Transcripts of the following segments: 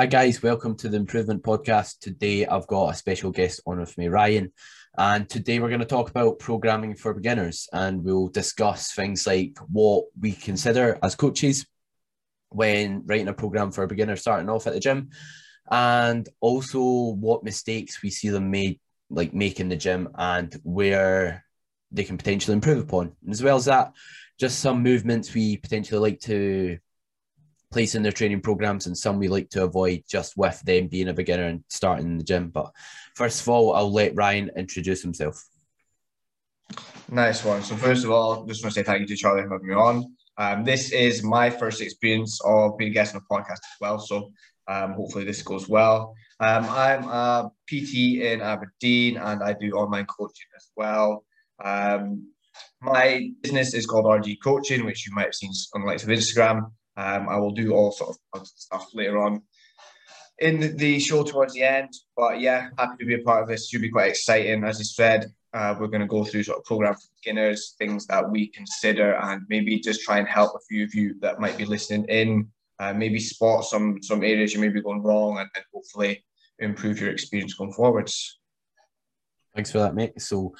Hi guys, welcome to the Improvement Podcast. Today I've got a special guest on with me, Ryan, and today we're going to talk about programming for beginners and we'll discuss things like what we consider as coaches when writing a program for a beginner starting off at the gym and also what mistakes we see them made like make in the gym and where they can potentially improve upon. as well as that, just some movements we potentially like to place in their training programs and some we like to avoid just with them being a beginner and starting in the gym. But first of all, I'll let Ryan introduce himself. Nice one. So first of all, just want to say thank you to Charlie for having me on. Um, this is my first experience of being a guest on a podcast as well. So um, hopefully this goes well. Um, I'm a PT in Aberdeen and I do online coaching as well. Um, my business is called RG Coaching, which you might have seen on the likes of Instagram. Um, I will do all sort of stuff later on in the show towards the end. But yeah, happy to be a part of this. It should be quite exciting. As I said, uh, we're going to go through sort of program for beginners, things that we consider, and maybe just try and help a few of you that might be listening in. Uh, maybe spot some some areas you may be going wrong, and, and hopefully improve your experience going forwards. Thanks for that, mate. So,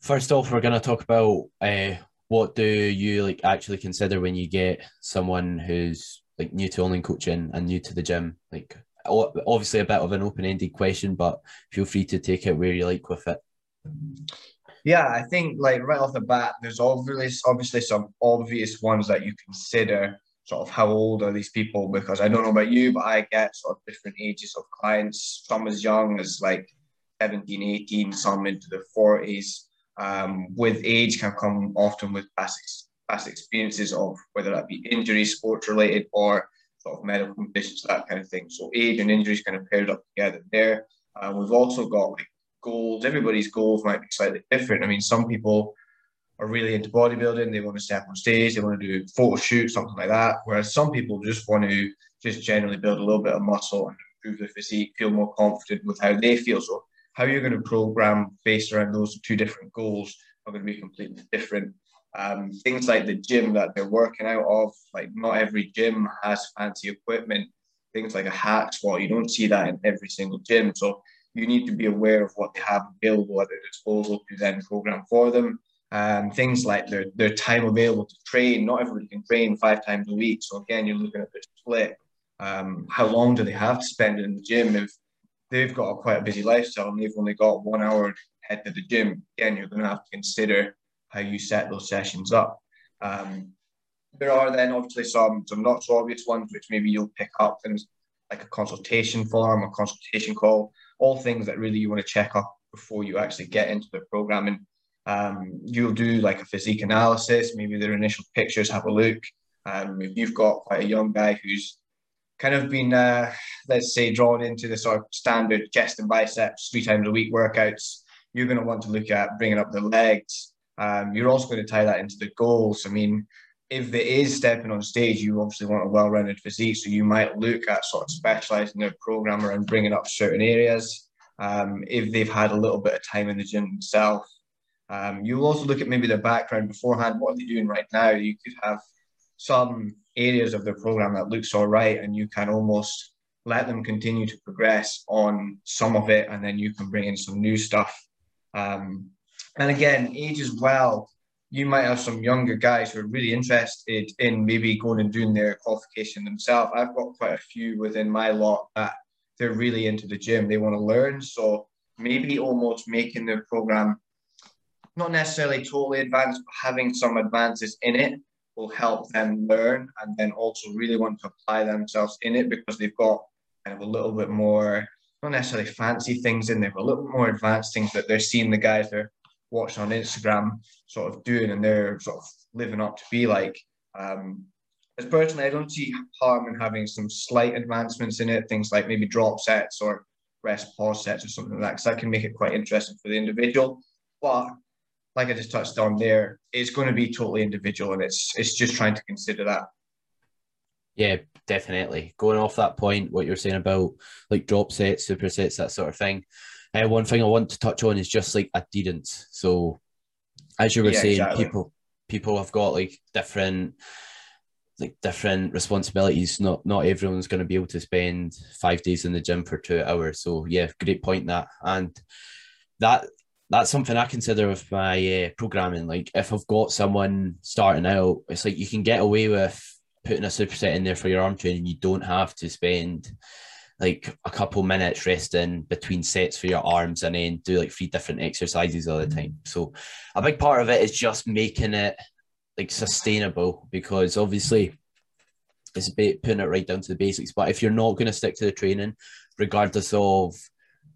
first off, we're going to talk about uh, what do you like actually consider when you get someone who's like new to online coaching and new to the gym? Like obviously a bit of an open-ended question but feel free to take it where you like with it. Yeah i think like right off the bat there's obviously obviously some obvious ones that you consider sort of how old are these people because i don't know about you but i get sort of different ages of clients. Some as young as like 17 18 some into the 40s um, with age can come often with past, past experiences of whether that be injury, sports related, or sort of medical conditions, that kind of thing. So age and injuries kind of paired up together there. Uh, we've also got like goals. Everybody's goals might be slightly different. I mean, some people are really into bodybuilding. They want to step on stage. They want to do photo shoot, something like that. Whereas some people just want to just generally build a little bit of muscle and improve their physique, feel more confident with how they feel. So how you're going to program based around those two different goals are going to be completely different. Um, things like the gym that they're working out of, like not every gym has fancy equipment. Things like a hack squat, you don't see that in every single gym. So you need to be aware of what they have available at their disposal to then program for them. Um, things like their, their time available to train. Not everybody can train five times a week. So again, you're looking at the split. Um, how long do they have to spend in the gym? If they've got a quite a busy lifestyle and they've only got one hour head to the gym, again, you're going to have to consider how you set those sessions up. Um, there are then obviously some some not so obvious ones which maybe you'll pick up things like a consultation form, a consultation call, all things that really you want to check up before you actually get into the programming. Um, you'll do like a physique analysis, maybe their initial pictures, have a look. Um, if you've got quite a young guy who's kind of been, uh, let's say, drawn into the sort of standard chest and biceps three times a week workouts, you're going to want to look at bringing up the legs. Um, you're also going to tie that into the goals. I mean, if it is stepping on stage, you obviously want a well-rounded physique, so you might look at sort of specialising their programmer and bringing up certain areas. Um, if they've had a little bit of time in the gym themselves, um, you'll also look at maybe their background beforehand. What are they doing right now? You could have some areas of the program that looks all right and you can almost let them continue to progress on some of it and then you can bring in some new stuff. Um, and again age as well. You might have some younger guys who are really interested in maybe going and doing their qualification themselves. I've got quite a few within my lot that they're really into the gym. They want to learn so maybe almost making their program not necessarily totally advanced but having some advances in it will help them learn and then also really want to apply themselves in it because they've got kind of a little bit more, not necessarily fancy things in there, but a little bit more advanced things that they're seeing the guys they're watching on Instagram sort of doing and they're sort of living up to be like. Um, as personally, I don't see harm in having some slight advancements in it, things like maybe drop sets or rest pause sets or something like that, because that can make it quite interesting for the individual. But like I just touched on there, it's going to be totally individual, and it's it's just trying to consider that. Yeah, definitely. Going off that point, what you're saying about like drop sets, supersets, that sort of thing. Uh, one thing I want to touch on is just like adherence. So, as you were yeah, saying, exactly. people people have got like different like different responsibilities. Not not everyone's going to be able to spend five days in the gym for two hours. So yeah, great point that and that that's something I consider with my uh, programming. Like if I've got someone starting out, it's like you can get away with putting a superset in there for your arm training. You don't have to spend like a couple minutes resting between sets for your arms and then do like three different exercises all the time. So a big part of it is just making it like sustainable because obviously it's a bit putting it right down to the basics. But if you're not going to stick to the training, regardless of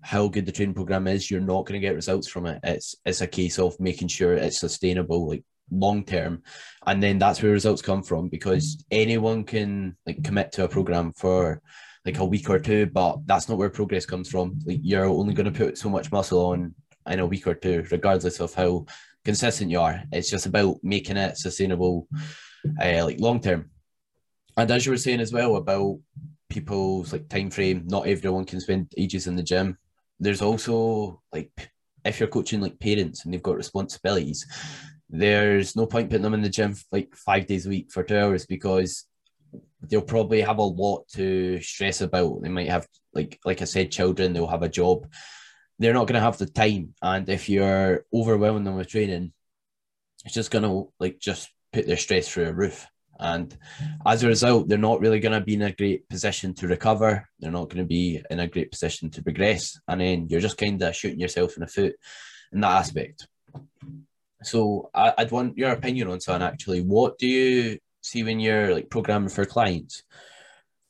how good the training program is, you're not going to get results from it. It's it's a case of making sure it's sustainable, like long term, and then that's where results come from. Because anyone can like commit to a program for like a week or two, but that's not where progress comes from. Like you're only going to put so much muscle on in a week or two, regardless of how consistent you are. It's just about making it sustainable, uh, like long term. And as you were saying as well about people's like time frame, not everyone can spend ages in the gym there's also like if you're coaching like parents and they've got responsibilities, there's no point putting them in the gym like five days a week for two hours because they'll probably have a lot to stress about. They might have like like I said, children, they'll have a job. They're not gonna have the time. And if you're overwhelming them with training, it's just gonna like just put their stress through a roof. And as a result, they're not really going to be in a great position to recover. They're not going to be in a great position to progress. And then you're just kind of shooting yourself in the foot in that aspect. So I, would want your opinion on something actually. What do you see when you're like programming for clients?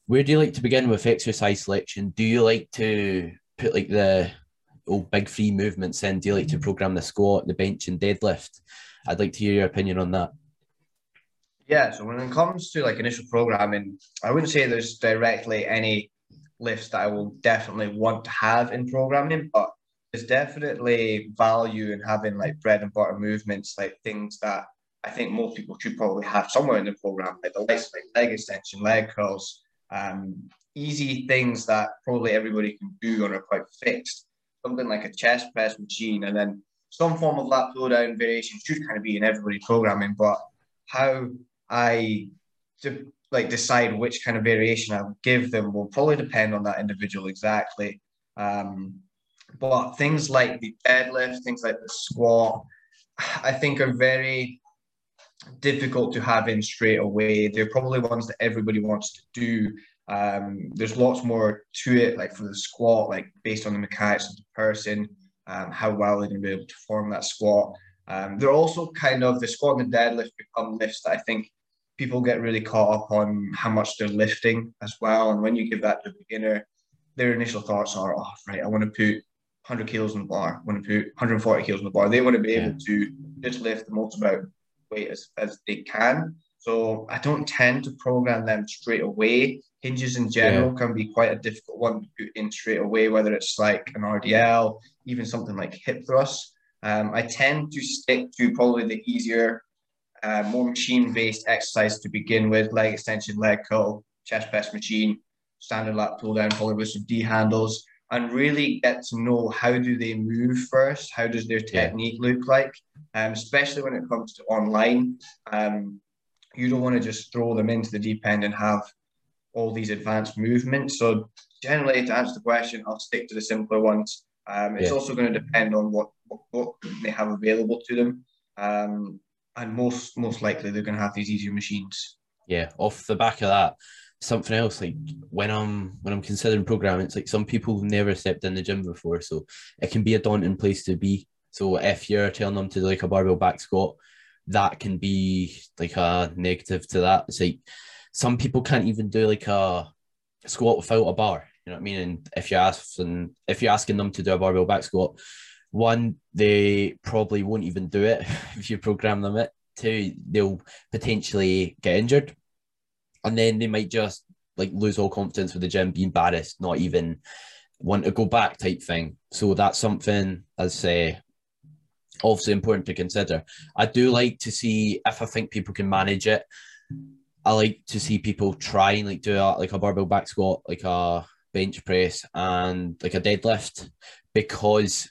Where do you like to begin with exercise selection? Do you like to put like the old big three movements in? Do you like to program the squat, the bench, and deadlift? I'd like to hear your opinion on that. Yeah, so when it comes to like initial programming, I wouldn't say there's directly any lifts that I will definitely want to have in programming, but there's definitely value in having like bread and butter movements, like things that I think most people should probably have somewhere in the program, like the likes like leg extension, leg curls, um, easy things that probably everybody can do and are quite fixed. Something like a chest press machine, and then some form of lat pull down variation should kind of be in everybody's programming, but how I to like decide which kind of variation I'll give them will probably depend on that individual exactly. Um, but things like the deadlift, things like the squat, I think are very difficult to have in straight away. They're probably ones that everybody wants to do. Um, there's lots more to it, like for the squat, like based on the mechanics of the person, um, how well they're going to be able to form that squat. Um, they're also kind of the squat and the deadlift become lifts that I think people get really caught up on how much they're lifting as well. And when you give that to a beginner, their initial thoughts are, oh, right, I want to put 100 kilos on the bar, I want to put 140 kilos on the bar. They want to be able to just lift the most amount of weight as, as they can. So I don't tend to program them straight away. Hinges in general yeah. can be quite a difficult one to put in straight away, whether it's like an RDL, even something like hip thrust. Um, I tend to stick to probably the easier uh, more machine-based exercise to begin with, leg extension, leg curl, chest press machine, standard lat pull down, probably with some D handles, and really get to know how do they move first, how does their technique yeah. look like, um, especially when it comes to online. Um, you don't want to just throw them into the deep end and have all these advanced movements. So generally, to answer the question, I'll stick to the simpler ones. Um, it's yeah. also going to depend on what, what, what they have available to them. Um, and most most likely they're going to have these easier machines. Yeah, off the back of that, something else like when I'm when I'm considering programming, it's like some people have never stepped in the gym before, so it can be a daunting place to be. So if you're telling them to do like a barbell back squat, that can be like a negative to that. It's like some people can't even do like a squat without a bar. You know what I mean? And if you ask and if you're asking them to do a barbell back squat, one, they probably won't even do it if you program them it. Two, they'll potentially get injured. And then they might just like lose all confidence with the gym, be embarrassed, not even want to go back type thing. So that's something as uh, obviously important to consider. I do like to see if I think people can manage it. I like to see people try and like do a, like a barbell back squat, like a bench press and like a deadlift because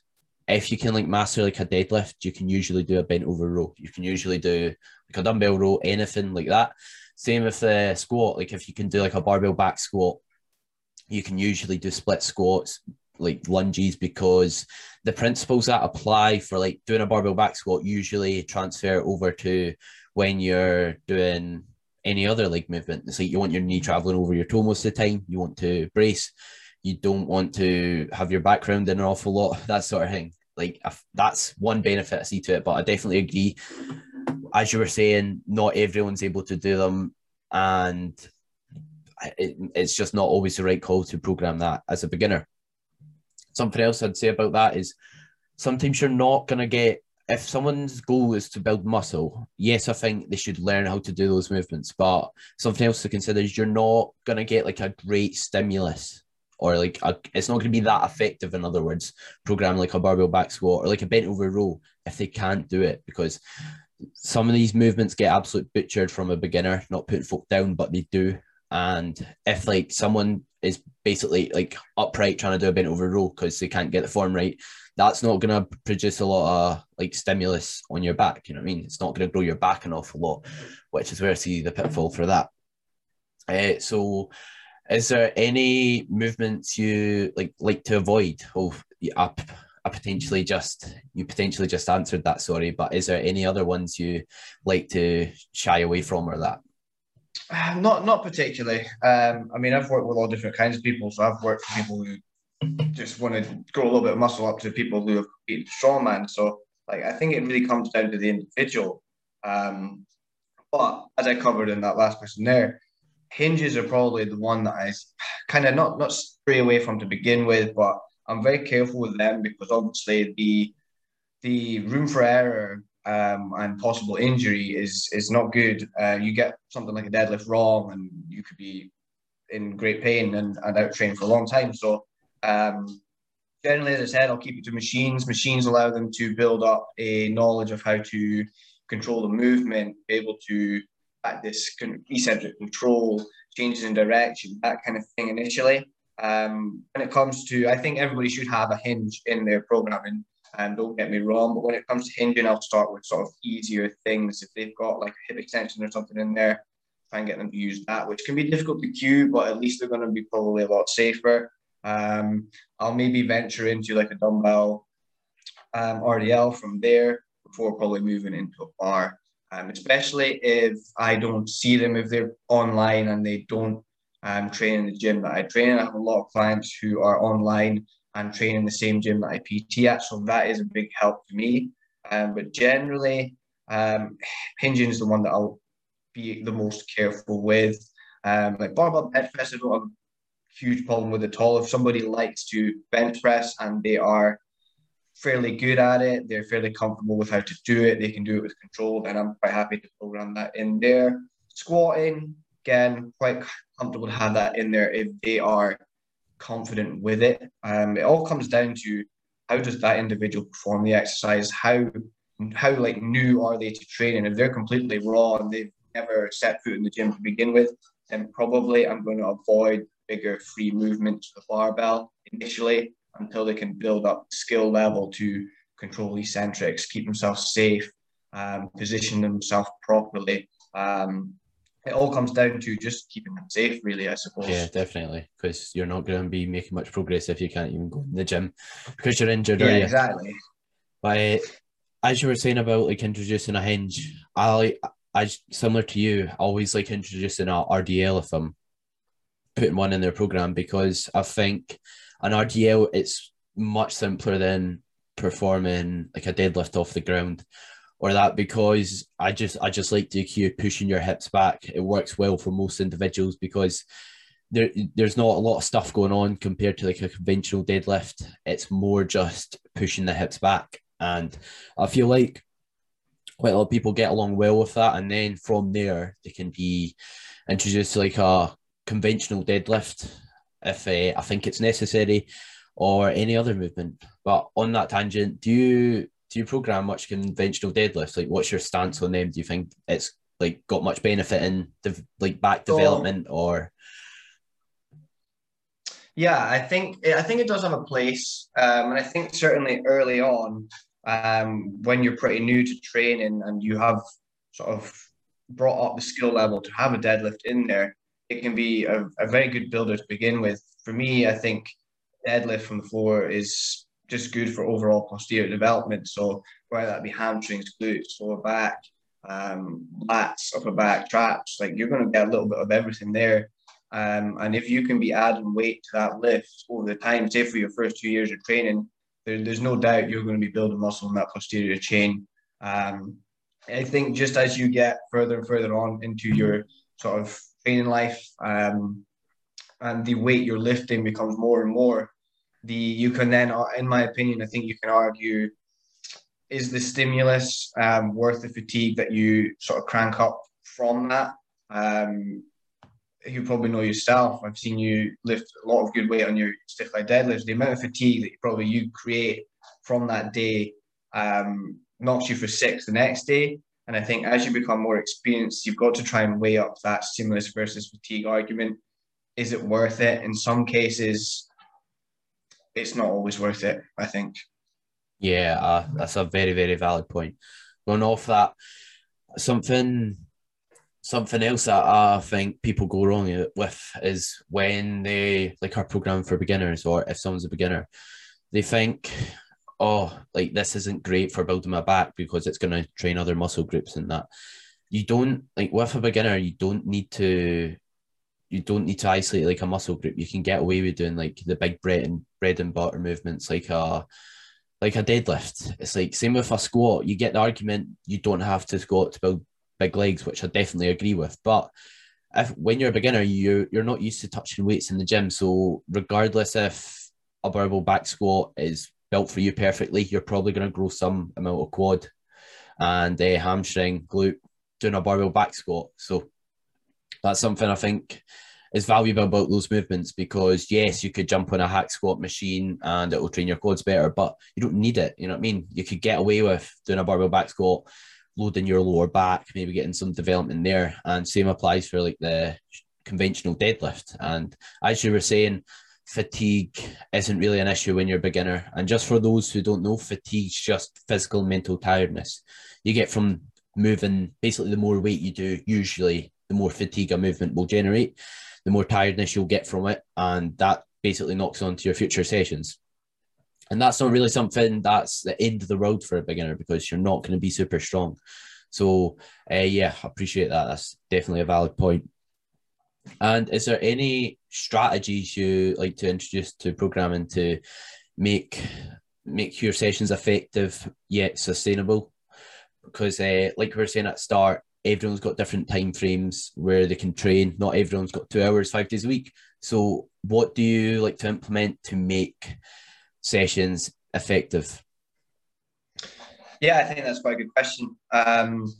if you can like master like a deadlift, you can usually do a bent over row. You can usually do like a dumbbell row, anything like that. Same with the squat. Like if you can do like a barbell back squat, you can usually do split squats like lunges because the principles that apply for like doing a barbell back squat usually transfer over to when you're doing any other leg movement. It's like you want your knee traveling over your toe most of the time. You want to brace. You don't want to have your background in an awful lot, that sort of thing. Like that's one benefit I see to it, but I definitely agree. As you were saying, not everyone's able to do them, and it, it's just not always the right call to program that as a beginner. Something else I'd say about that is sometimes you're not going to get, if someone's goal is to build muscle, yes, I think they should learn how to do those movements. But something else to consider is you're not going to get like a great stimulus or like a, it's not going to be that effective. In other words, program like a barbell back squat or like a bent over row if they can't do it because some of these movements get absolute butchered from a beginner, not putting folk down, but they do. And if like someone is basically like upright trying to do a bent over row because they can't get the form right, that's not going to produce a lot of like stimulus on your back. You know what I mean? It's not going to grow your back an awful lot, which is where I see the pitfall for that. Uh, so, is there any movements you like like to avoid? Oh, I, I potentially just you potentially just answered that. Sorry, but is there any other ones you like to shy away from or that? Not not particularly. Um, I mean, I've worked with all different kinds of people. So I've worked for people who just want to grow a little bit of muscle up to people who have been strongman. So like, I think it really comes down to the individual. Um, but as I covered in that last question there, hinges are probably the one that I kind of not not stray away from to begin with, but I'm very careful with them because obviously the the room for error um, and possible injury is is not good. Uh, you get something like a deadlift wrong, and you could be in great pain and, and out training for a long time. So um, generally, as I said, I'll keep it to machines. Machines allow them to build up a knowledge of how to control the movement, be able to this eccentric control, changes in direction, that kind of thing initially. Um, when it comes to, I think everybody should have a hinge in their programming and don't get me wrong, but when it comes to hinging, I'll start with sort of easier things. If they've got like a hip extension or something in there, try and get them to use that, which can be difficult to cue, but at least they're going to be probably a lot safer. Um, I'll maybe venture into like a dumbbell um, RDL from there before probably moving into a bar. Um, especially if I don't see them, if they're online and they don't um, train in the gym that I train. I have a lot of clients who are online and train in the same gym that I PT at. So that is a big help to me. Um, but generally, um, hinging is the one that I'll be the most careful with. Um, like barbell bench press, I don't have a huge problem with at all. If somebody likes to bench press and they are fairly good at it, they're fairly comfortable with how to do it, they can do it with control, and I'm quite happy to program that in there. Squatting, again, quite comfortable to have that in there if they are confident with it. Um, it all comes down to how does that individual perform the exercise? How how like new are they to training? If they're completely raw and they've never set foot in the gym to begin with, then probably I'm going to avoid bigger free movements with the barbell initially until they can build up skill level to control eccentrics, keep themselves safe, um, position themselves properly. Um, it all comes down to just keeping them safe, really, I suppose. Yeah, definitely, because you're not going to be making much progress if you can't even go in the gym because you're injured. Yeah, exactly. But as you were saying about like introducing a hinge, I I similar to you, always like introducing a RDL if I'm putting one in their program because I think an RDL it's much simpler than performing like a deadlift off the ground or that because I just I just like to cue pushing your hips back. It works well for most individuals because there there's not a lot of stuff going on compared to like a conventional deadlift. It's more just pushing the hips back, and I feel like quite a lot of people get along well with that, and then from there they can be introduced to like a conventional deadlift if uh, I think it's necessary, or any other movement. But on that tangent, do you do you program much conventional deadlifts? Like, what's your stance on them? Do you think it's like got much benefit in the like back development or? Yeah, I think I think it does have a place, um, and I think certainly early on, um, when you're pretty new to training and you have sort of brought up the skill level to have a deadlift in there, it can be a, a very good builder to begin with. For me, I think deadlift from the floor is just good for overall posterior development. So whether that be hamstrings, glutes, lower back, um, lats, upper back, traps, like you're going to get a little bit of everything there. Um, and if you can be adding weight to that lift over the time, say for your first two years of training, there, there's no doubt you're going to be building muscle in that posterior chain. Um, I think just as you get further and further on into your sort of training life, um, and the weight you're lifting becomes more and more, the you can then, uh, in my opinion, I think you can argue, is the stimulus um, worth the fatigue that you sort of crank up from that? Um, you probably know yourself. I've seen you lift a lot of good weight on your stiff leg deadlifts. The amount of fatigue that you probably you create from that day um, knocks you for six the next day. And I think as you become more experienced, you've got to try and weigh up that stimulus versus fatigue argument. Is it worth it? In some cases, it's not always worth it. I think. Yeah, uh, that's a very very valid point. Going off that, something something else that I think people go wrong with is when they like our program for beginners, or if someone's a beginner, they think, oh, like this isn't great for building my back because it's going to train other muscle groups and that. You don't like with a beginner, you don't need to. You don't need to isolate like a muscle group. You can get away with doing like the big bread and bread and butter movements, like a like a deadlift. It's like same with a squat. You get the argument you don't have to squat to build big legs, which I definitely agree with. But if when you're a beginner, you you're not used to touching weights in the gym. So regardless if a barbell back squat is built for you perfectly, you're probably going to grow some amount of quad and a hamstring, glute doing a barbell back squat. So that's something I think is valuable about those movements because yes, you could jump on a hack squat machine and it will train your quads better, but you don't need it. You know what I mean? You could get away with doing a barbell back squat loading your lower back, maybe getting some development there. And same applies for like the conventional deadlift. And as you were saying, fatigue isn't really an issue when you're a beginner. And just for those who don't know, fatigue's just physical mental tiredness. You get from moving basically the more weight you do, usually the more fatigue a movement will generate, the more tiredness you'll get from it. And that basically knocks on to your future sessions and that's not really something that's the end of the road for a beginner because you're not going to be super strong. So, uh, yeah, I appreciate that. That's definitely a valid point. And is there any strategies you like to introduce to programming to make make your sessions effective yet sustainable? Because, uh, like we were saying at start, everyone's got different time frames where they can train. Not everyone's got two hours, five days a week. So, what do you like to implement to make sessions effective? Yeah, I think that's quite a good question. Um,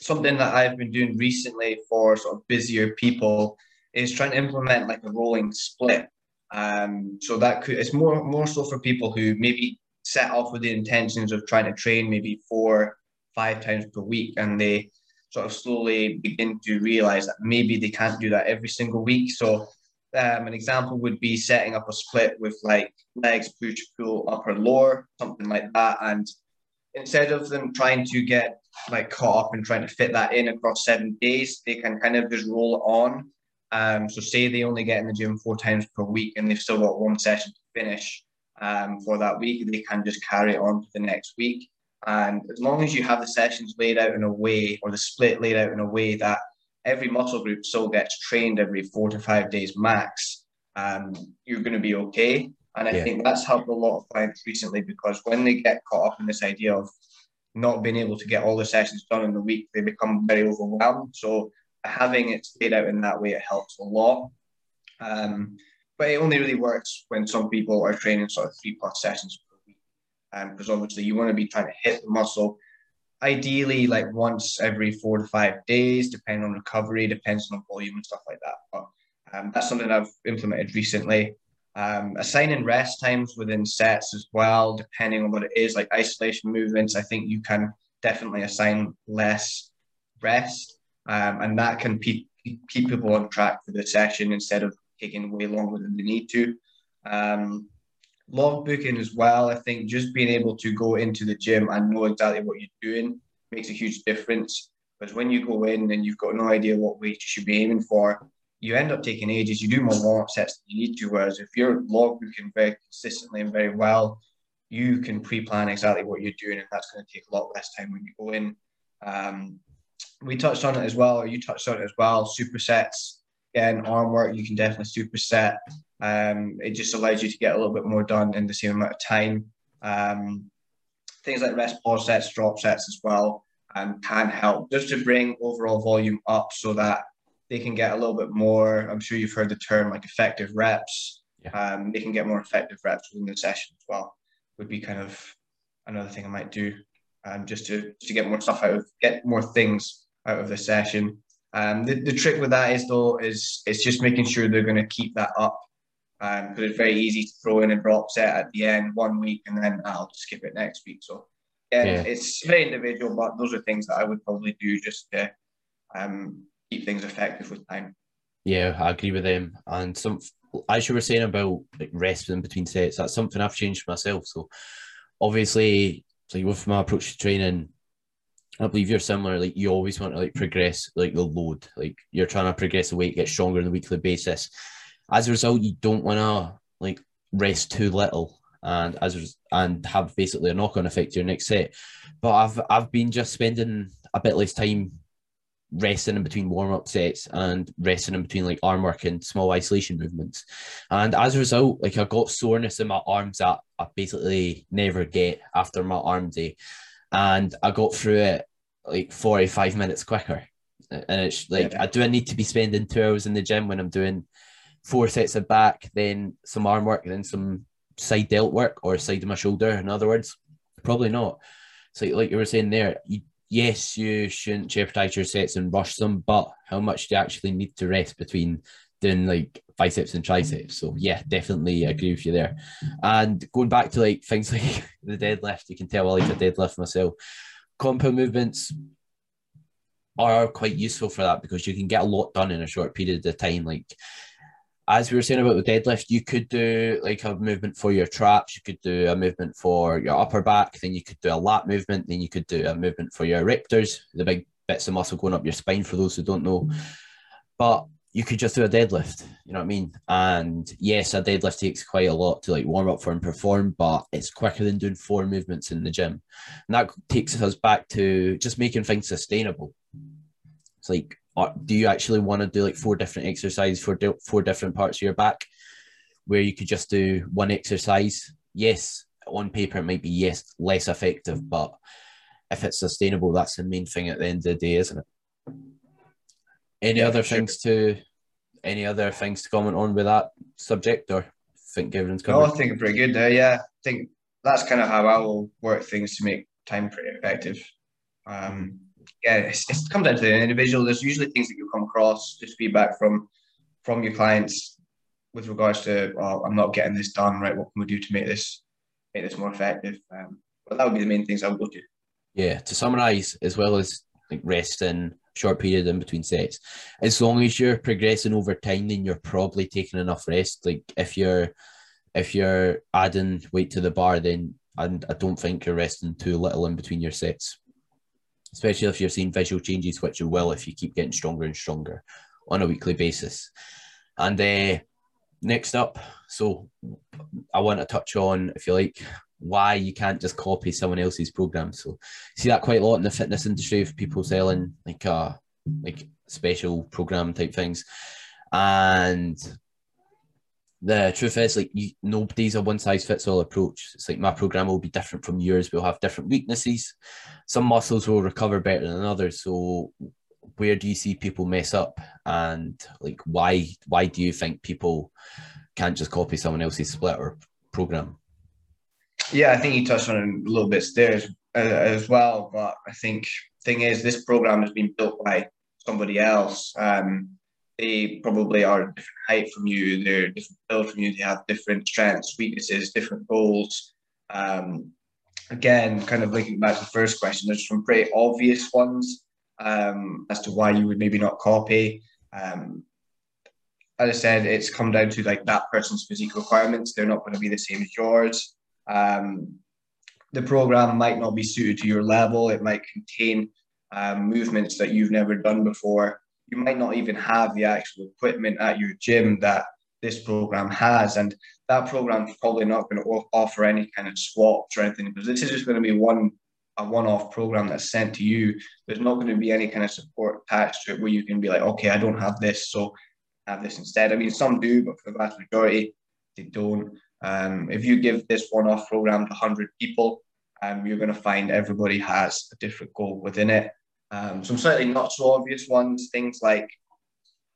something that I've been doing recently for sort of busier people is trying to implement like a rolling split. Um, so that could it's more more so for people who maybe set off with the intentions of trying to train maybe four, five times per week, and they sort of slowly begin to realize that maybe they can't do that every single week. So um, an example would be setting up a split with like legs, push, pull, upper, lower, something like that. And instead of them trying to get like caught up and trying to fit that in across seven days, they can kind of just roll it on. Um, so say they only get in the gym four times per week and they've still got one session to finish um, for that week, they can just carry it on to the next week. And as long as you have the sessions laid out in a way or the split laid out in a way that every muscle group still gets trained every four to five days max, um, you're going to be okay. And I yeah. think that's helped a lot of clients recently because when they get caught up in this idea of not being able to get all the sessions done in the week, they become very overwhelmed. So having it stayed out in that way, it helps a lot. Um, but it only really works when some people are training sort of three plus sessions per week. Because um, obviously you want to be trying to hit the muscle ideally like once every four to five days, depending on recovery, depends on volume and stuff like that. But um, that's something I've implemented recently. Um, assigning rest times within sets as well, depending on what it is, like isolation movements. I think you can definitely assign less rest, um, and that can keep keep people on track for the session instead of taking way longer than they need to. Um, log booking as well. I think just being able to go into the gym and know exactly what you're doing makes a huge difference. Because when you go in and you've got no idea what weight you should be aiming for, you end up taking ages. You do more warm up sets than you need to. Whereas if you're logbooking very consistently and very well, you can pre-plan exactly what you're doing, and that's going to take a lot less time when you go in. Um, we touched on it as well, or you touched on it as well. Supersets, again, arm work, you can definitely superset. Um, it just allows you to get a little bit more done in the same amount of time. Um, things like rest pause sets, drop sets as well, um, can help just to bring overall volume up so that they can get a little bit more. I'm sure you've heard the term like effective reps. Yeah. Um, they can get more effective reps within the session as well. Would be kind of another thing I might do, um, just to just to get more stuff out of get more things out of the session. Um, the, the trick with that is though is it's just making sure they're going to keep that up because um, it's very easy to throw in a drop set at the end one week and then I'll skip it next week. So yeah, yeah. it's very individual, but those are things that I would probably do just to um, keep things effective with time. Yeah, I agree with them. And some, as you were saying about like resting between sets, that's something I've changed myself. So obviously, like with my approach to training, I believe you're similar. Like you always want to like progress like the load. Like you're trying to progress the weight, get stronger on a weekly basis. As a result, you don't want to like rest too little and as and have basically a knock-on effect to your next set. But I've I've been just spending a bit less time resting in between warm-up sets and resting in between like arm work and small isolation movements. And as a result, like I got soreness in my arms that I basically never get after my arm day. And I got through it like 45 minutes quicker. And it's like yeah. I do I need to be spending two hours in the gym when I'm doing four sets of back, then some arm work, then some side delt work or side of my shoulder, in other words? Probably not. So like you were saying there, you yes, you shouldn't jeopardize your sets and rush them, but how much do you actually need to rest between doing like biceps and triceps? So yeah, definitely agree with you there. And going back to like things like the deadlift, you can tell I like a deadlift myself. Compound movements are quite useful for that because you can get a lot done in a short period of time. Like as we were saying about the deadlift, you could do like a movement for your traps, you could do a movement for your upper back, then you could do a lat movement, then you could do a movement for your erectors, the big bits of muscle going up your spine for those who don't know. Mm-hmm. But you could just do a deadlift, you know what I mean? And yes, a deadlift takes quite a lot to like warm up for and perform, but it's quicker than doing four movements in the gym. And that takes us back to just making things sustainable. It's like do you actually want to do like four different exercises for four different parts of your back where you could just do one exercise yes on paper it might be yes less effective but if it's sustainable that's the main thing at the end of the day isn't it any yeah, other sure. things to any other things to comment on with that subject or think everyone's covered? No, I think pretty good there. Yeah, I think that's kind of how I will work things to make time pretty effective. Um, yeah, it's, it comes down to the individual. There's usually things that you come across, just feedback from from your clients with regards to, I'm not getting this done right. What can we do to make this make this more effective? Um, but that would be the main things I would go to. Yeah, to summarize, as well as like rest and short period in between sets, as long as you're progressing over time, then you're probably taking enough rest. Like if you're if you're adding weight to the bar, then and I don't think you're resting too little in between your sets especially if you're seeing visual changes, which you will if you keep getting stronger and stronger on a weekly basis. And uh, next up, so I want to touch on, if you like, why you can't just copy someone else's program. So see that quite a lot in the fitness industry of people selling like uh, like special program type things. And the truth is like you, nobody's a one size fits all approach. It's like my program will be different from yours. We'll have different weaknesses. Some muscles will recover better than others. So where do you see people mess up? And like why why do you think people can't just copy someone else's split or program? Yeah i think you touched on a little bit there as, uh, as well but i think thing is this program has been built by somebody else. Um they probably are a different height from you, they're different build from you, they have different strengths, weaknesses, different goals. Um, again, kind of linking back to the first question, there's some pretty obvious ones um, as to why you would maybe not copy. Um, as I said, it's come down to like that person's physique requirements. They're not going to be the same as yours. Um, the program might not be suited to your level. It might contain um, movements that you've never done before. You might not even have the actual equipment at your gym that this program has, and that program is probably not going to offer any kind of swaps or anything because this is just going to be one a one-off program that's sent to you. There's not going to be any kind of support attached to it where you can be like, okay, I don't have this, so have this instead. I mean, some do, but for the vast majority, they don't. Um, if you give this one-off program to 100 people, um, you're going to find everybody has a different goal within it. Um, some slightly not so obvious ones, things like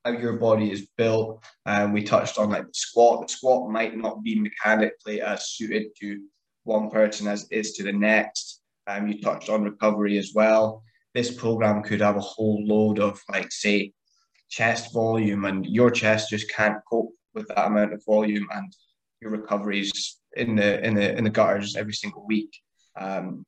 how your body is built. Um, we touched on like the squat. The squat might not be mechanically as suited to one person as is to the next. Um, you touched on recovery as well. This program could have a whole load of like say chest volume, and your chest just can't cope with that amount of volume, and your recoveries in the in the in the gutters every single week. Um,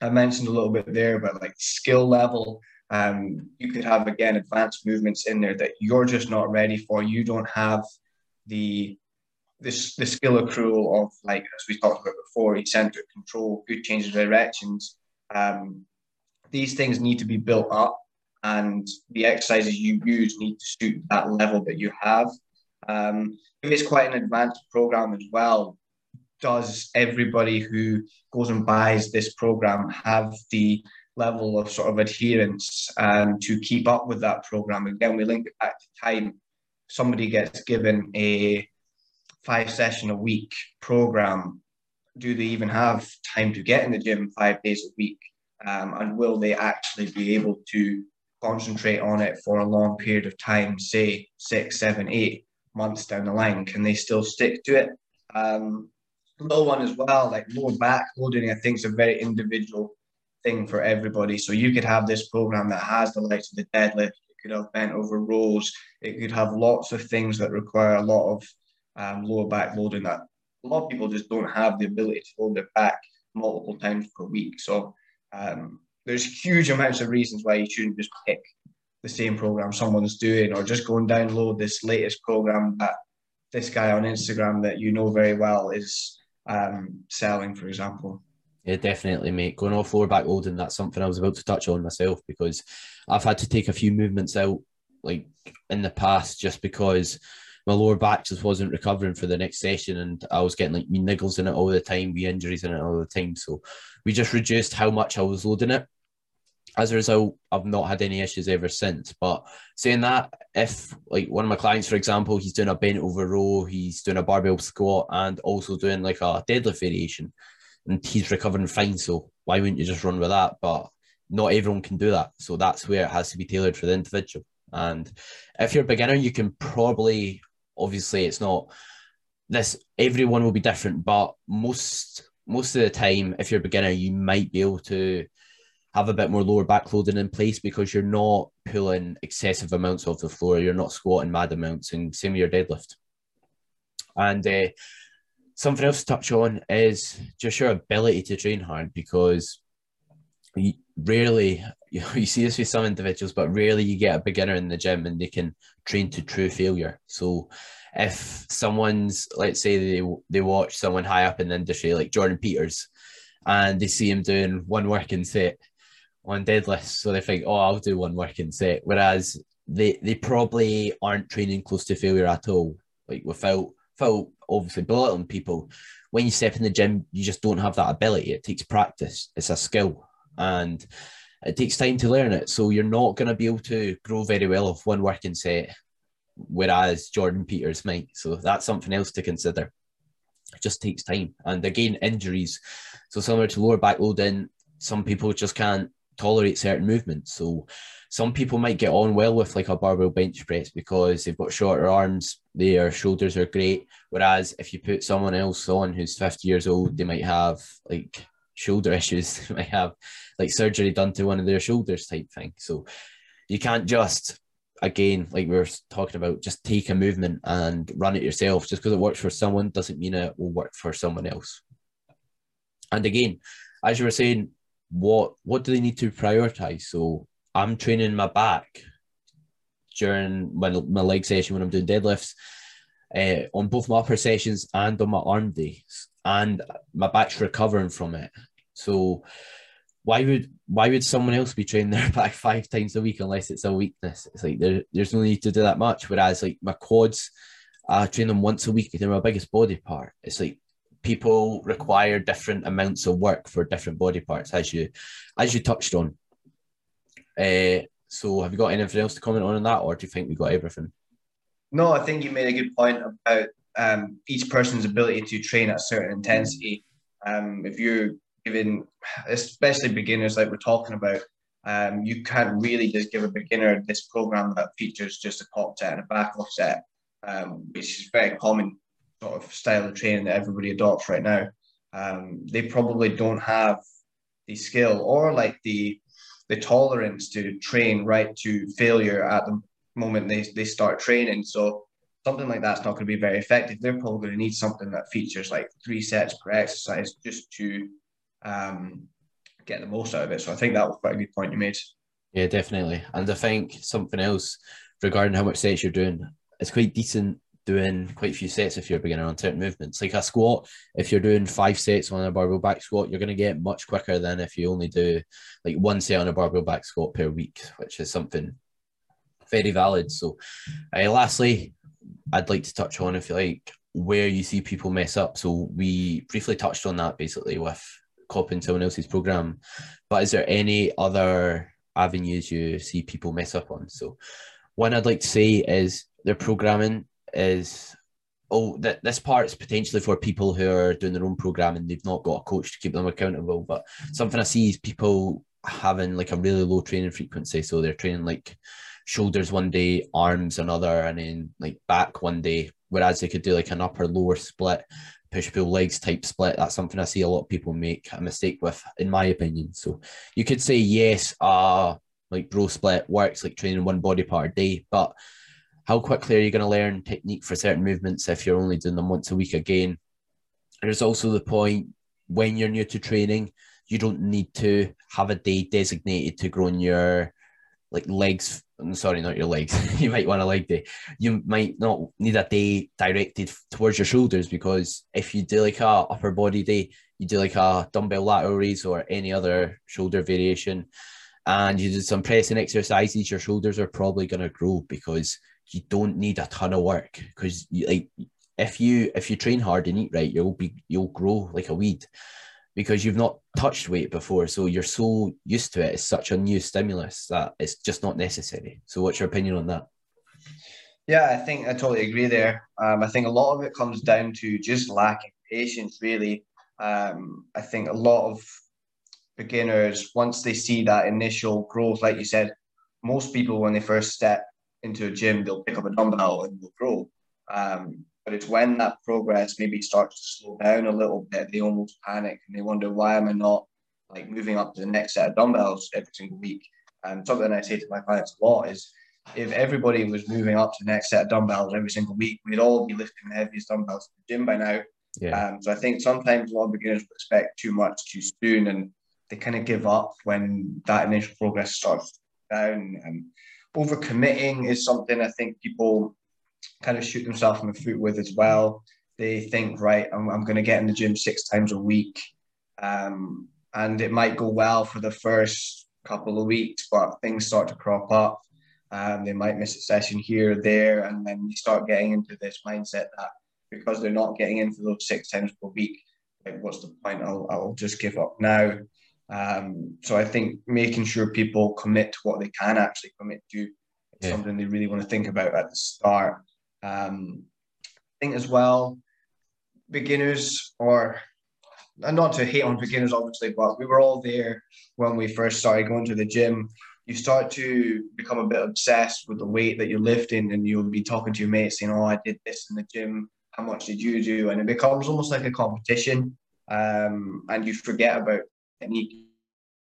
I mentioned a little bit there about like skill level. Um, you could have again advanced movements in there that you're just not ready for. You don't have the this the skill accrual of like as we talked about before, eccentric control, good change of directions. Um, these things need to be built up, and the exercises you use need to suit that level that you have. Um, if it's quite an advanced program as well, does everybody who goes and buys this program have the level of sort of adherence um, to keep up with that program? Again, we link it back to time. Somebody gets given a five session a week program. Do they even have time to get in the gym five days a week? Um, and will they actually be able to concentrate on it for a long period of time, say six, seven, eight months down the line? Can they still stick to it? Um, low one as well, like lower back loading, I think is a very individual thing for everybody. So you could have this program that has the likes of the deadlift, it could have bent over rows, it could have lots of things that require a lot of um, lower back loading that a lot of people just don't have the ability to hold their back multiple times per week. So um, there's huge amounts of reasons why you shouldn't just pick the same program someone's doing or just go and download this latest program that this guy on Instagram that you know very well is um, selling, for example. Yeah, definitely, mate. Going off lower back loading, that's something I was about to touch on myself because I've had to take a few movements out like in the past just because my lower back just wasn't recovering for the next session and I was getting like me niggles in it all the time, me injuries in it all the time. So we just reduced how much I was loading it. As a result, I've not had any issues ever since. But saying that, if like one of my clients, for example, he's doing a bent over row, he's doing a barbell squat and also doing like a deadlift variation and he's recovering fine. So why wouldn't you just run with that? But not everyone can do that. So that's where it has to be tailored for the individual. And if you're a beginner, you can probably, obviously, it's not this, everyone will be different, but most most of the time, if you're a beginner, you might be able to have a bit more lower back loading in place because you're not pulling excessive amounts off the floor. You're not squatting mad amounts, and same with your deadlift. And uh, something else to touch on is just your ability to train hard because you rarely you, know, you see this with some individuals, but rarely you get a beginner in the gym and they can train to true failure. So if someone's let's say they they watch someone high up in the industry like Jordan Peters and they see him doing one working set on deadlifts, so they think, oh, I'll do one working set. Whereas they they probably aren't training close to failure at all, like without without obviously belittling people, when you step in the gym, you just don't have that ability. It takes practice. It's a skill, and it takes time to learn it. So you're not going to be able to grow very well off one working set, whereas Jordan Peters might. So that's something else to consider. It just takes time, and again, injuries. So similar to lower back loading, some people just can't tolerate certain movements. So some people might get on well with like a barbell bench press because they've got shorter arms, their shoulders are great. Whereas if you put someone else on who's 50 years old, they might have like shoulder issues, they might have like surgery done to one of their shoulders type thing. So you can't just again, like we were talking about, just take a movement and run it yourself. Just because it works for someone doesn't mean it will work for someone else. And again, as you were saying, what what do they need to prioritize? So I'm training my back during my, my leg session when I'm doing deadlifts uh, on both my upper sessions and on my arm days, and my back's recovering from it. So why would why would someone else be training their back five times a week unless it's a weakness? It's like there, there's no need to do that much. Whereas like my quads, I train them once a week. They're my biggest body part. It's like people require different amounts of work for different body parts, as you as you touched on. Uh, so have you got anything else to comment on in that, or do you think we got everything? No, I think you made a good point about um, each person's ability to train at a certain intensity. Um, if you're given, especially beginners like we're talking about, um, you can't really just give a beginner this program that features just a top set and a back off set, um, which is very common sort of style of training that everybody adopts right now. Um, they probably don't have the skill or like the the tolerance to train right to failure at the moment they, they start training. So something like that's not going to be very effective. They're probably going to need something that features like three sets per exercise just to um, get the most out of it. So I think that was quite a good point you made. Yeah, definitely. And I think something else regarding how much sets you're doing, it's quite decent doing quite a few sets if you're a beginner on certain movements. Like a squat, if you're doing five sets on a barbell back squat, you're going to get much quicker than if you only do like one set on a barbell back squat per week, which is something very valid. So, uh, lastly, I'd like to touch on, if you like, where you see people mess up. So, we briefly touched on that basically with copying someone else's program. But is there any other avenues you see people mess up on? So, one I'd like to say is their programming is oh that this part is potentially for people who are doing their own program and they've not got a coach to keep them accountable but something i see is people having like a really low training frequency. So they're training like shoulders one day arms another and then like back one day whereas they could do like an upper lower split push pull legs type split. That's something i see a lot of people make a mistake with in my opinion. So you could say yes uh like bro split works like training one body part a day but how quickly are you going to learn technique for certain movements if you're only doing them once a week again? There's also the point when you're new to training, you don't need to have a day designated to grow in your like legs. I'm sorry, not your legs. you might want a leg day. You might not need a day directed towards your shoulders because if you do like a upper body day, you do like a dumbbell lateral raise or any other shoulder variation, and you do some pressing exercises, your shoulders are probably going to grow because you don't need a ton of work because like if you if you train hard and eat right, you'll be you'll grow like a weed because you've not touched weight before. So you're so used to it. It's such a new stimulus that it's just not necessary. So what's your opinion on that? Yeah, I think I totally agree there. Um, I think a lot of it comes down to just lacking patience, really. Um, I think a lot of beginners, once they see that initial growth, like you said, most people, when they first step into a gym, they'll pick up a dumbbell and they'll grow. Um, but it's when that progress maybe starts to slow down a little bit, they almost panic and they wonder why am I not like moving up to the next set of dumbbells every single week. And something I say to my clients a lot is if everybody was moving up to the next set of dumbbells every single week, we'd all be lifting the heaviest dumbbells in the gym by now. Yeah. Um, so I think sometimes a lot of beginners expect too much too soon and they kind of give up when that initial progress starts down. And overcommitting is something I think people kind of shoot themselves in the foot with as well. They think, right, I'm, I'm going to get in the gym six times a week. Um, and it might go well for the first couple of weeks, but things start to crop up. Um, they might miss a session here or there, and then you start getting into this mindset that because they're not getting in for those six times per week, like what's the point? I'll, I'll just give up now. Um, so I think making sure people commit to what they can actually commit to is yeah. something they really want to think about at the start. Um, I think as well, beginners or and not to hate on beginners obviously, but we were all there when we first started going to the gym. You start to become a bit obsessed with the weight that you're lifting, and you'll be talking to your mates saying, "Oh, I did this in the gym. How much did you do?" And it becomes almost like a competition, um, and you forget about technique, you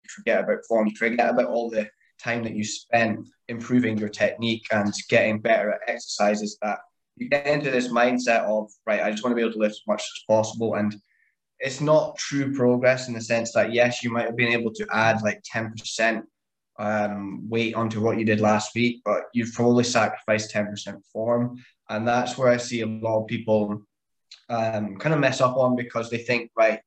forget about form, you forget about all the time that you spent improving your technique and getting better at exercises that you get into this mindset of right i just want to be able to lift as much as possible. And it's not true progress in the sense that yes you might have been able to add like 10% um, weight onto what you did last week but you've probably sacrificed 10% form. And that's where i see a lot of people um, kind of mess up on because they think right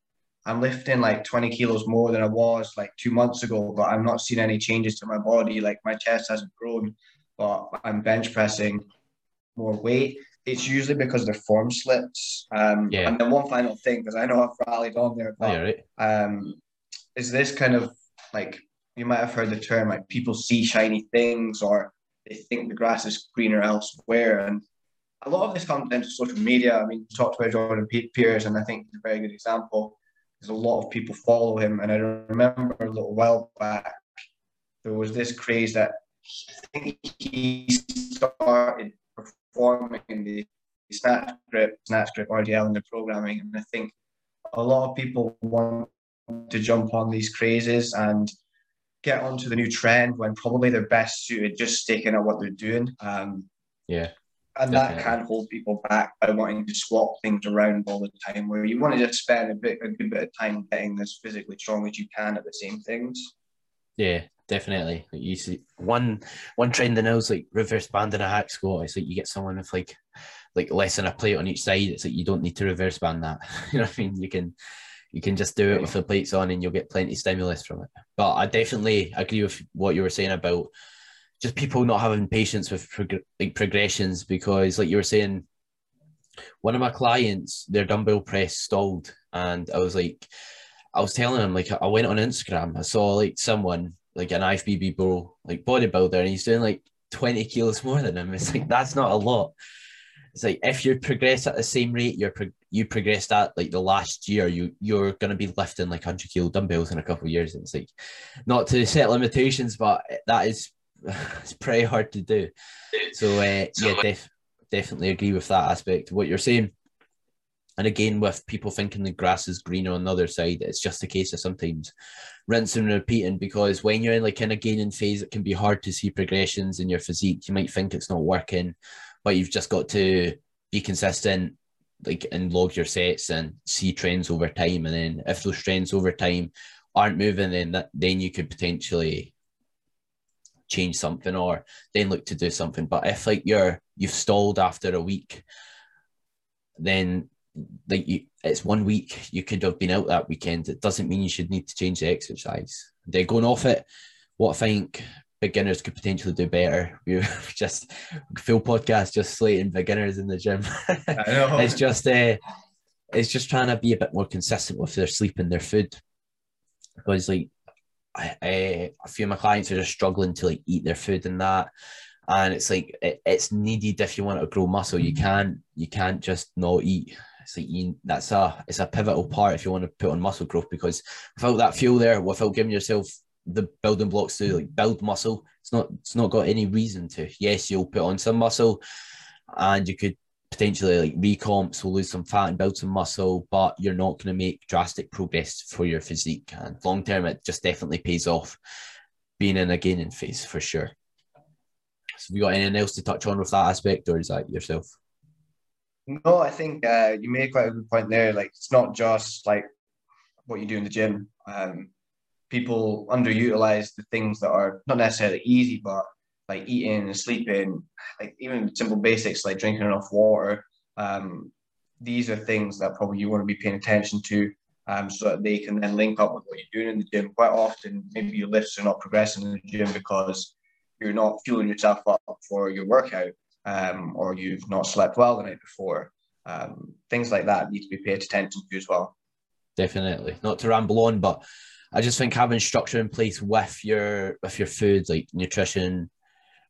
I'm lifting like 20 kilos more than I was like two months ago, but I'm not seeing any changes to my body. Like my chest hasn't grown, but I'm bench pressing more weight. It's usually because the form slips. Um, yeah. And then one final thing, because I know I've rallied on there, but oh, right. um, is this kind of like you might have heard the term like people see shiny things or they think the grass is greener elsewhere. And a lot of this comes into social media. I mean, you talked about Jordan Pearce, and I think he's a very good example. There's a lot of people follow him, and I remember a little while back there was this craze that I think he started performing the snatch grip, snatch grip RDL in the programming, and I think a lot of people want to jump on these crazes and get onto the new trend when probably they're best suited just sticking at what they're doing. Um, yeah. And that can hold people back by wanting to swap things around all the time, where you want to just spend a bit, a good bit of time getting as physically strong as you can at the same things. Yeah, definitely. Like you see one one trend in is like reverse band in a hack squat. It's like you get someone with like like less than a plate on each side. It's like you don't need to reverse band that. you know what I mean? You can you can just do it with the plates on and you'll get plenty of stimulus from it. But I definitely agree with what you were saying about just people not having patience with prog- like progressions because, like you were saying, one of my clients, their dumbbell press stalled, and I was like, I was telling him like I went on Instagram, I saw like someone like an IFBB bro like bodybuilder, and he's doing like twenty kilos more than him. It's like that's not a lot. It's like if you progress at the same rate you're pro- you progressed at like the last year, you you're gonna be lifting like hundred kilo dumbbells in a couple of years. It's like not to set limitations, but that is it's pretty hard to do. So uh, yeah, def- definitely agree with that aspect of what you're saying. And again, with people thinking the grass is greener on the other side, it's just a case of sometimes rinsing and repeating because when you're in like in a gaining phase, it can be hard to see progressions in your physique. You might think it's not working, but you've just got to be consistent, like and log your sets and see trends over time. And then if those trends over time aren't moving, then that then you could potentially change something or then look to do something. But if like you're you've stalled after a week, then like you, it's one week you could have been out that weekend. It doesn't mean you should need to change the exercise. They're going off it. What I think beginners could potentially do better. We just full podcast just slating beginners in the gym. it's just uh, it's just trying to be a bit more consistent with their sleep and their food because like I, a few of my clients are just struggling to like eat their food and that. And it's like it, it's needed if you want to grow muscle. You mm-hmm. can't you can't just not eat. It's like you, that's a it's a pivotal part if you want to put on muscle growth because without that fuel there without giving yourself the building blocks to like build muscle it's not it's not got any reason to. Yes you'll put on some muscle and you could potentially like recomps will lose some fat and build some muscle, but you're not going to make drastic progress for your physique. And long term, it just definitely pays off being in a gaining phase for sure. So, have you got anything else to touch on with that aspect, or is that yourself? No, I think uh, you made quite a good point there. Like, it's not just like what you do in the gym. Um, people underutilize the things that are not necessarily easy, but like eating and sleeping, like even simple basics like drinking enough water. Um, these are things that probably you want to be paying attention to um, so that they can then link up with what you're doing in the gym. Quite often, maybe your lifts are not progressing in the gym because you're not fueling yourself up for your workout um, or you've not slept well the night before. Um, things like that need to be paid attention to as well. Definitely. Not to ramble on, but I just think having structure in place with your with your food, like nutrition,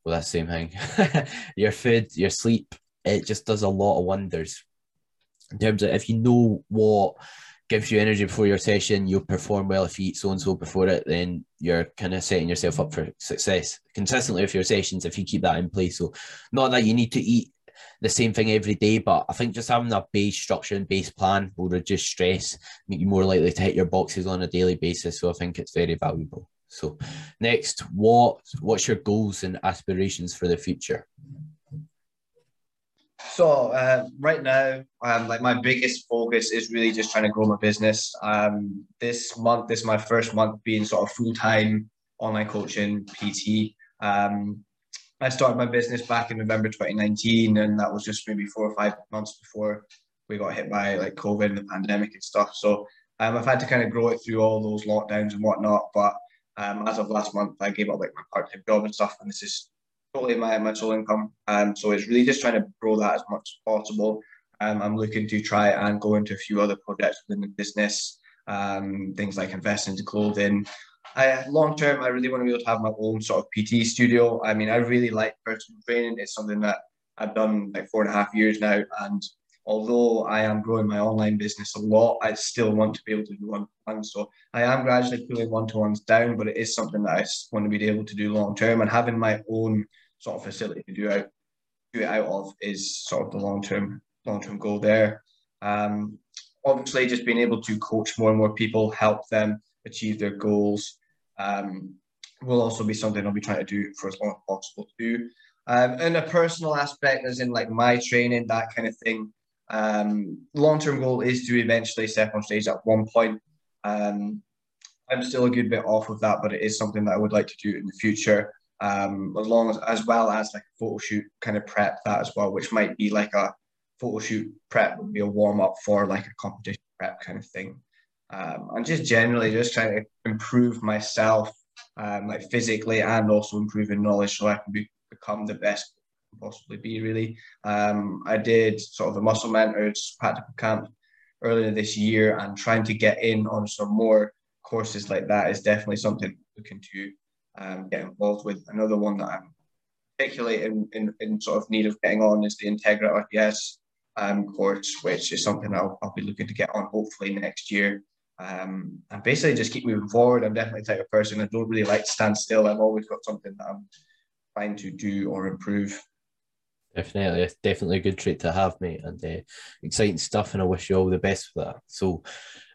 well, that's the same thing. your food, your sleep, it just does a lot of wonders. In terms of if you know what gives you energy before your session, you'll perform well. If you eat so and so before it, then you're kind of setting yourself up for success consistently with your sessions if you keep that in place. So, not that you need to eat the same thing every day, but I think just having a base structure and base plan will reduce stress, make you more likely to hit your boxes on a daily basis. So, I think it's very valuable. So, next, what what's your goals and aspirations for the future? So uh, right now, um, like my biggest focus is really just trying to grow my business. Um, this month, this is my first month being sort of full time online coaching PT. Um, I started my business back in November 2019, and that was just maybe four or five months before we got hit by like COVID and the pandemic and stuff. So Um, I've had to kind of grow it through all those lockdowns and whatnot, but um, as of last month, I gave up like my part-time job and stuff, and this is totally my, my sole income. Um, so it's really just trying to grow that as much as possible. Um, I'm looking to try and go into a few other projects within the business, um, things like investing into clothing. I, long term, I really want to be able to have my own sort of PT studio. I mean, I really like personal training. It's something that I've done like four and a half years now, and although I am growing my online business a lot, I still want to be able to do one to one. So I am gradually pulling one to ones down, but it is something that I want to be able to do long term. And having my own sort of facility to do out do it out of is sort of the long term long term goal there. Um, obviously, just being able to coach more and more people, help them achieve their goals, um, will also be something I'll be trying to do for as long as possible too. Um, and a personal aspect, as in like my training, that kind of thing. Um, long-term goal is to eventually step on stage at one point. Um, I'm still a good bit off of that, but it is something that I would like to do in the future. Um, as long as, as well as like a photo shoot kind of prep that as well, which might be like a photo shoot prep would be a warm up for like a competition prep kind of thing. Um, and just generally just trying to improve myself, um, like physically and also improving knowledge so I can be, become the best possibly be really. Um, I did sort of a muscle mentors practical camp earlier this year and trying to get in on some more courses like that is definitely something looking to um, get involved with. Another one that I'm particularly in, in, in sort of need of getting on is the Integra RPS um, course, which is something I'll, I'll be looking to get on hopefully next year. Um, and basically just keep moving forward. I'm definitely the type of person I don't really like to stand still. I've always got something that I'm trying to do or improve. Definitely, it's definitely a good trait to have, mate, and uh, exciting stuff. And I wish you all the best for that. So,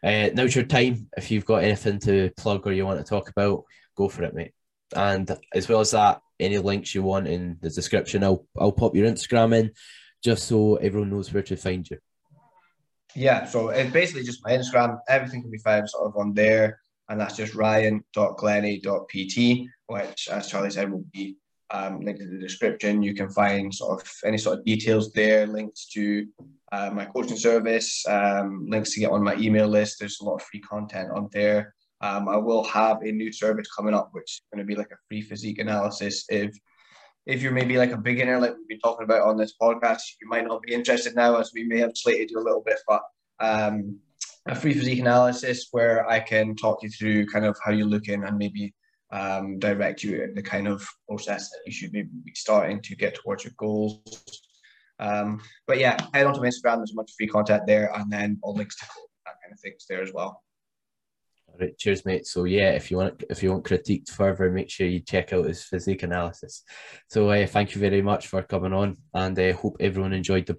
uh, now's your time. If you've got anything to plug or you want to talk about, go for it, mate. And as well as that, any links you want in the description, I'll I'll pop your Instagram in, just so everyone knows where to find you. Yeah, so it's basically just my Instagram. Everything can be found sort of on there, and that's just ryan.glennie.pt, which, as Charlie said, will be um, linked in the description. You can find sort of any sort of details there, links to uh, my coaching service, um, links to get on my email list. There's a lot of free content on there. Um, I will have a new service coming up, which is going to be like a free physique analysis. If if you're maybe like a beginner, like we've been talking about on this podcast, you might not be interested now, as we may have slated you a little bit, but um, a free physique analysis where I can talk you through kind of how you're looking and maybe um, direct you the kind of process that you should be starting to get towards your goals. Um, but yeah, head onto Instagram. There's much free content there, and then all links to that kind of things there as well. All right, cheers, mate. So yeah, if you want if you want critiqued further, make sure you check out his physique analysis. So uh, thank you very much for coming on, and I uh, hope everyone enjoyed the